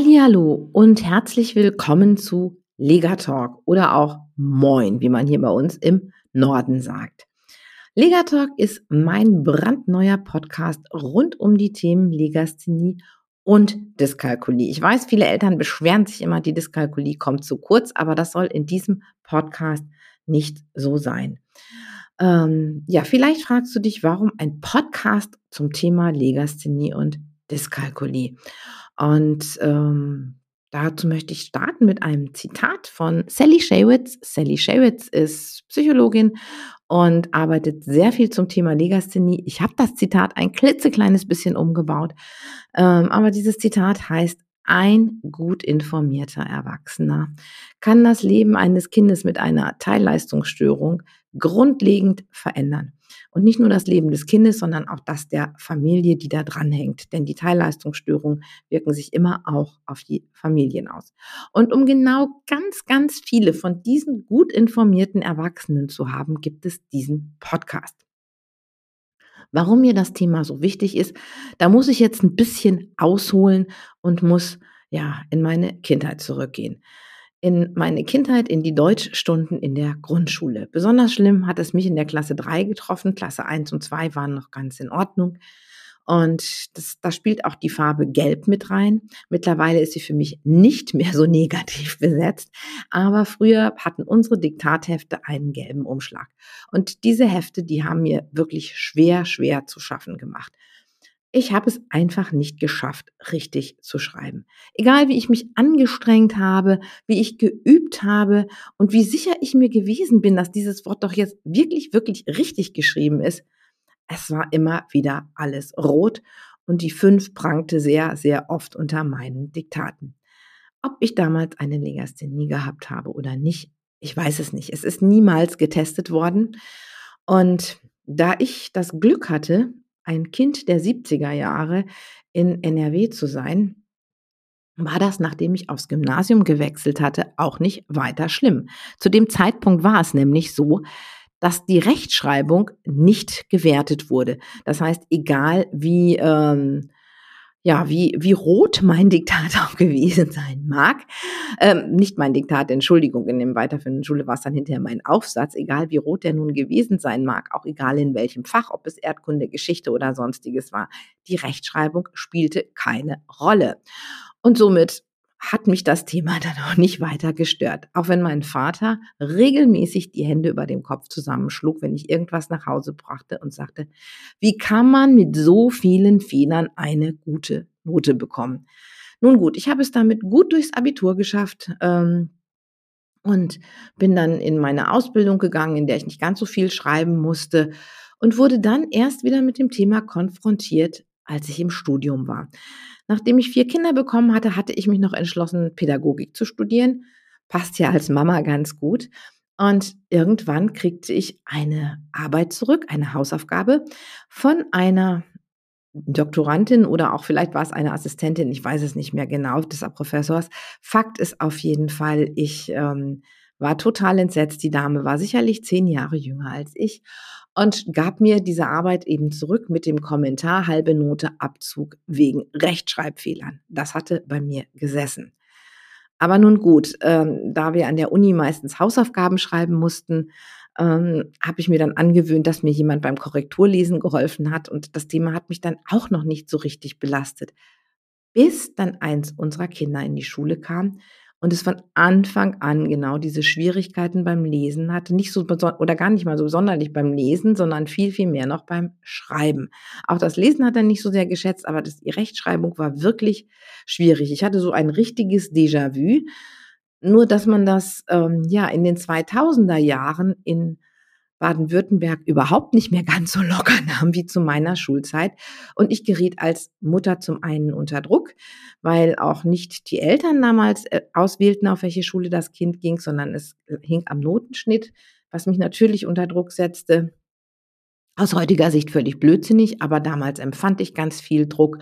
Hallo und herzlich willkommen zu Legatalk oder auch Moin, wie man hier bei uns im Norden sagt. Legatalk ist mein brandneuer Podcast rund um die Themen Legasthenie und Dyskalkulie. Ich weiß, viele Eltern beschweren sich immer, die Dyskalkulie kommt zu kurz, aber das soll in diesem Podcast nicht so sein. Ähm, ja, vielleicht fragst du dich, warum ein Podcast zum Thema Legasthenie und Dyskalkulie. Und ähm, dazu möchte ich starten mit einem Zitat von Sally Shawitz. Sally Shawitz ist Psychologin und arbeitet sehr viel zum Thema Legasthenie. Ich habe das Zitat ein klitzekleines bisschen umgebaut, ähm, aber dieses Zitat heißt, ein gut informierter Erwachsener kann das Leben eines Kindes mit einer Teilleistungsstörung grundlegend verändern. Und nicht nur das Leben des Kindes, sondern auch das der Familie, die da dranhängt. Denn die Teilleistungsstörungen wirken sich immer auch auf die Familien aus. Und um genau ganz, ganz viele von diesen gut informierten Erwachsenen zu haben, gibt es diesen Podcast. Warum mir das Thema so wichtig ist, da muss ich jetzt ein bisschen ausholen und muss ja in meine Kindheit zurückgehen in meine Kindheit in die Deutschstunden in der Grundschule. Besonders schlimm hat es mich in der Klasse 3 getroffen. Klasse 1 und 2 waren noch ganz in Ordnung. Und das, da spielt auch die Farbe Gelb mit rein. Mittlerweile ist sie für mich nicht mehr so negativ besetzt. Aber früher hatten unsere Diktathefte einen gelben Umschlag. Und diese Hefte, die haben mir wirklich schwer, schwer zu schaffen gemacht. Ich habe es einfach nicht geschafft, richtig zu schreiben. Egal wie ich mich angestrengt habe, wie ich geübt habe und wie sicher ich mir gewesen bin, dass dieses Wort doch jetzt wirklich, wirklich richtig geschrieben ist, es war immer wieder alles rot und die fünf prangte sehr, sehr oft unter meinen Diktaten. Ob ich damals eine Legasthenie gehabt habe oder nicht, ich weiß es nicht. Es ist niemals getestet worden. Und da ich das Glück hatte, ein Kind der 70er Jahre in NRW zu sein, war das, nachdem ich aufs Gymnasium gewechselt hatte, auch nicht weiter schlimm. Zu dem Zeitpunkt war es nämlich so, dass die Rechtschreibung nicht gewertet wurde. Das heißt, egal wie ähm, ja, wie, wie rot mein Diktat auch gewesen sein mag. Ähm, nicht mein Diktat, Entschuldigung, in dem weiterführenden Schule war es dann hinterher mein Aufsatz, egal wie rot der nun gewesen sein mag, auch egal in welchem Fach, ob es Erdkunde, Geschichte oder sonstiges war. Die Rechtschreibung spielte keine Rolle. Und somit hat mich das Thema dann auch nicht weiter gestört. Auch wenn mein Vater regelmäßig die Hände über dem Kopf zusammenschlug, wenn ich irgendwas nach Hause brachte und sagte, wie kann man mit so vielen Fehlern eine gute Note bekommen? Nun gut, ich habe es damit gut durchs Abitur geschafft. Ähm, und bin dann in meine Ausbildung gegangen, in der ich nicht ganz so viel schreiben musste und wurde dann erst wieder mit dem Thema konfrontiert, als ich im Studium war. Nachdem ich vier Kinder bekommen hatte, hatte ich mich noch entschlossen, Pädagogik zu studieren. Passt ja als Mama ganz gut. Und irgendwann kriegte ich eine Arbeit zurück, eine Hausaufgabe von einer Doktorandin oder auch vielleicht war es eine Assistentin, ich weiß es nicht mehr genau, des Professors. Fakt ist auf jeden Fall, ich ähm, war total entsetzt. Die Dame war sicherlich zehn Jahre jünger als ich und gab mir diese Arbeit eben zurück mit dem Kommentar halbe Note Abzug wegen Rechtschreibfehlern. Das hatte bei mir gesessen. Aber nun gut, ähm, da wir an der Uni meistens Hausaufgaben schreiben mussten, ähm, habe ich mir dann angewöhnt, dass mir jemand beim Korrekturlesen geholfen hat und das Thema hat mich dann auch noch nicht so richtig belastet. Bis dann eins unserer Kinder in die Schule kam und es von Anfang an genau diese Schwierigkeiten beim Lesen hatte, nicht so oder gar nicht mal so sonderlich beim Lesen, sondern viel, viel mehr noch beim Schreiben. Auch das Lesen hat er nicht so sehr geschätzt, aber das, die Rechtschreibung war wirklich schwierig. Ich hatte so ein richtiges Déjà-vu, nur dass man das ähm, ja in den 2000er Jahren in Baden-Württemberg überhaupt nicht mehr ganz so locker nahm wie zu meiner Schulzeit. Und ich geriet als Mutter zum einen unter Druck, weil auch nicht die Eltern damals äh, auswählten, auf welche Schule das Kind ging, sondern es hing am Notenschnitt, was mich natürlich unter Druck setzte. Aus heutiger Sicht völlig blödsinnig, aber damals empfand ich ganz viel Druck.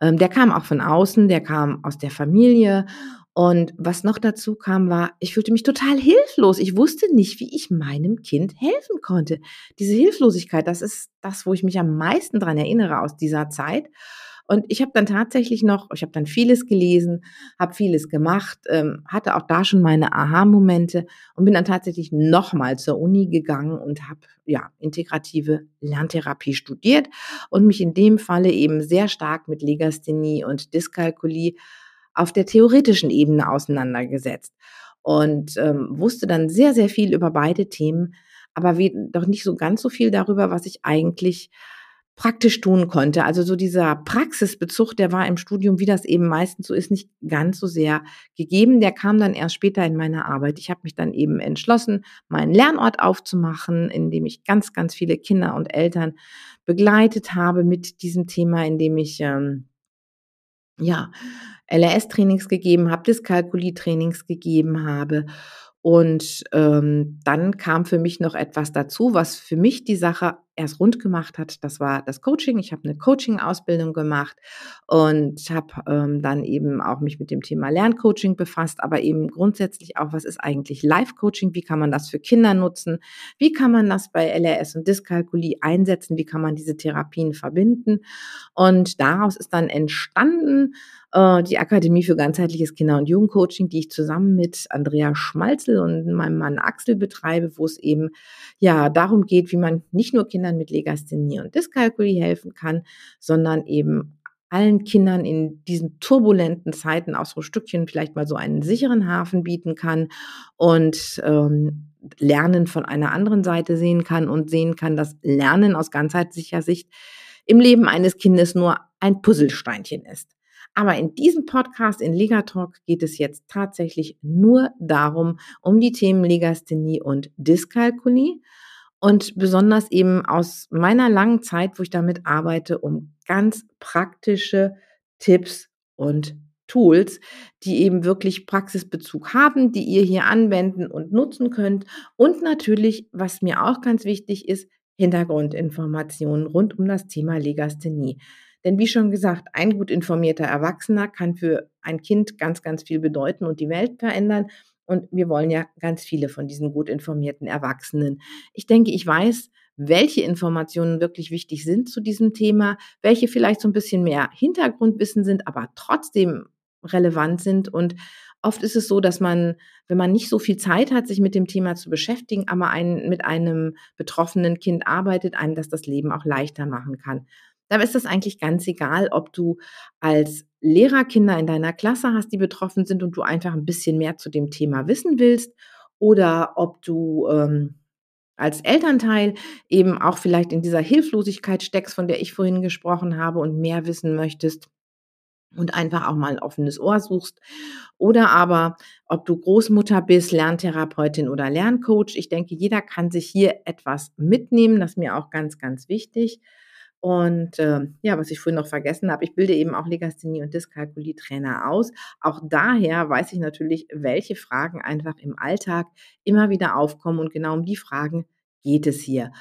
Ähm, der kam auch von außen, der kam aus der Familie und was noch dazu kam, war, ich fühlte mich total hilflos. Ich wusste nicht, wie ich meinem Kind helfen konnte. Diese Hilflosigkeit, das ist das, wo ich mich am meisten dran erinnere aus dieser Zeit. Und ich habe dann tatsächlich noch, ich habe dann vieles gelesen, habe vieles gemacht, ähm, hatte auch da schon meine Aha-Momente und bin dann tatsächlich nochmal zur Uni gegangen und habe ja integrative Lerntherapie studiert und mich in dem Falle eben sehr stark mit Legasthenie und Dyskalkulie auf der theoretischen Ebene auseinandergesetzt und ähm, wusste dann sehr, sehr viel über beide Themen, aber doch nicht so ganz so viel darüber, was ich eigentlich praktisch tun konnte. Also so dieser Praxisbezug, der war im Studium, wie das eben meistens so ist, nicht ganz so sehr gegeben. Der kam dann erst später in meiner Arbeit. Ich habe mich dann eben entschlossen, meinen Lernort aufzumachen, in dem ich ganz, ganz viele Kinder und Eltern begleitet habe mit diesem Thema, in dem ich ähm, ja LRS-Trainings gegeben habe, Dyskalkulie-Trainings gegeben habe und ähm, dann kam für mich noch etwas dazu, was für mich die Sache erst rund gemacht hat. Das war das Coaching. Ich habe eine Coaching-Ausbildung gemacht und habe ähm, dann eben auch mich mit dem Thema Lerncoaching befasst, aber eben grundsätzlich auch, was ist eigentlich Live-Coaching? Wie kann man das für Kinder nutzen? Wie kann man das bei LRS und Dyskalkulie einsetzen? Wie kann man diese Therapien verbinden? Und daraus ist dann entstanden äh, die Akademie für ganzheitliches Kinder- und Jugendcoaching, die ich zusammen mit Andrea Schmalzel und meinem Mann Axel betreibe, wo es eben ja darum geht, wie man nicht nur Kindern mit Legasthenie und Dyskalkulie helfen kann, sondern eben allen Kindern in diesen turbulenten Zeiten auch so ein Stückchen vielleicht mal so einen sicheren Hafen bieten kann und ähm, Lernen von einer anderen Seite sehen kann und sehen kann, dass Lernen aus ganzheitlicher Sicht im Leben eines Kindes nur ein Puzzlesteinchen ist. Aber in diesem Podcast in Legatalk geht es jetzt tatsächlich nur darum, um die Themen Legasthenie und Dyskalkulie und besonders eben aus meiner langen Zeit, wo ich damit arbeite, um ganz praktische Tipps und Tools, die eben wirklich Praxisbezug haben, die ihr hier anwenden und nutzen könnt. Und natürlich, was mir auch ganz wichtig ist, Hintergrundinformationen rund um das Thema Legasthenie. Denn wie schon gesagt, ein gut informierter Erwachsener kann für ein Kind ganz, ganz viel bedeuten und die Welt verändern. Und wir wollen ja ganz viele von diesen gut informierten Erwachsenen. Ich denke, ich weiß, welche Informationen wirklich wichtig sind zu diesem Thema, welche vielleicht so ein bisschen mehr Hintergrundwissen sind, aber trotzdem relevant sind. Und oft ist es so, dass man, wenn man nicht so viel Zeit hat, sich mit dem Thema zu beschäftigen, aber ein, mit einem betroffenen Kind arbeitet, einem das das Leben auch leichter machen kann. Dabei ist das eigentlich ganz egal, ob du als Lehrer Kinder in deiner Klasse hast, die betroffen sind und du einfach ein bisschen mehr zu dem Thema wissen willst oder ob du ähm, als Elternteil eben auch vielleicht in dieser Hilflosigkeit steckst, von der ich vorhin gesprochen habe und mehr wissen möchtest und einfach auch mal ein offenes Ohr suchst. Oder aber, ob du Großmutter bist, Lerntherapeutin oder Lerncoach. Ich denke, jeder kann sich hier etwas mitnehmen. Das ist mir auch ganz, ganz wichtig. Und äh, ja, was ich vorhin noch vergessen habe, ich bilde eben auch Legasthenie und Dyskalkulie-Trainer aus. Auch daher weiß ich natürlich, welche Fragen einfach im Alltag immer wieder aufkommen und genau um die Fragen geht es hier.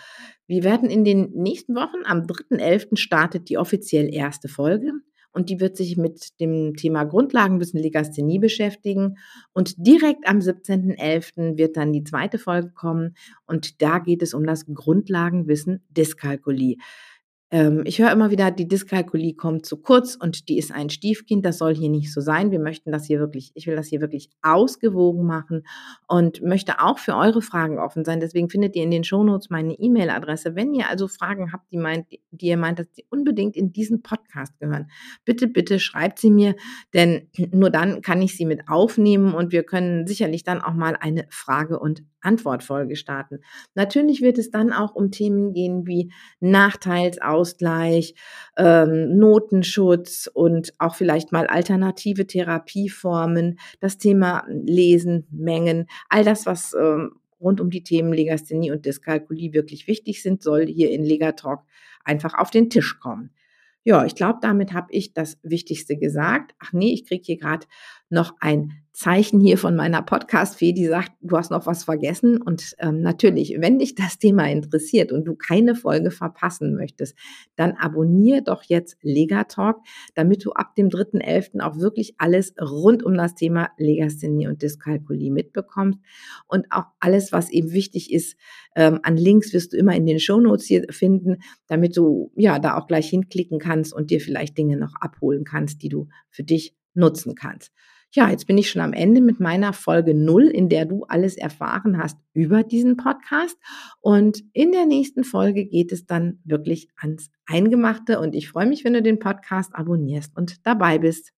Wir werden in den nächsten Wochen, am 3.11. startet die offiziell erste Folge und die wird sich mit dem Thema Grundlagenwissen Legasthenie beschäftigen. Und direkt am 17.11. wird dann die zweite Folge kommen und da geht es um das Grundlagenwissen Dyskalkulie. Ähm, ich höre immer wieder, die Dyskalkulie kommt zu kurz und die ist ein Stiefkind. Das soll hier nicht so sein. Wir möchten das hier wirklich, ich will das hier wirklich ausgewogen machen und möchte auch für eure Fragen offen sein. Deswegen findet ihr in den Shownotes meine E-Mail-Adresse. Wenn ihr also Fragen habt, die, meint, die ihr meint, dass die unbedingt in diesen Podcast gehören, bitte, bitte schreibt sie mir, denn nur dann kann ich sie mit aufnehmen und wir können sicherlich dann auch mal eine Frage- und Antwortfolge starten. Natürlich wird es dann auch um Themen gehen wie Nachteilsausgleich, ähm, Notenschutz und auch vielleicht mal alternative Therapieformen, das Thema Lesen, Mengen, all das, was ähm, rund um die Themen Legasthenie und Dyskalkulie wirklich wichtig sind, soll hier in Legatalk einfach auf den Tisch kommen. Ja, ich glaube, damit habe ich das Wichtigste gesagt. Ach nee, ich kriege hier gerade noch ein Zeichen hier von meiner Podcast-Fee, die sagt, du hast noch was vergessen. Und ähm, natürlich, wenn dich das Thema interessiert und du keine Folge verpassen möchtest, dann abonniere doch jetzt Legatalk, damit du ab dem 3.11. auch wirklich alles rund um das Thema Legasthenie und Dyskalkulie mitbekommst. Und auch alles, was eben wichtig ist, ähm, an Links wirst du immer in den Shownotes hier finden, damit du ja da auch gleich hinklicken kannst und dir vielleicht Dinge noch abholen kannst, die du für dich nutzen kannst. Ja, jetzt bin ich schon am Ende mit meiner Folge null, in der du alles erfahren hast über diesen Podcast. Und in der nächsten Folge geht es dann wirklich ans Eingemachte. Und ich freue mich, wenn du den Podcast abonnierst und dabei bist.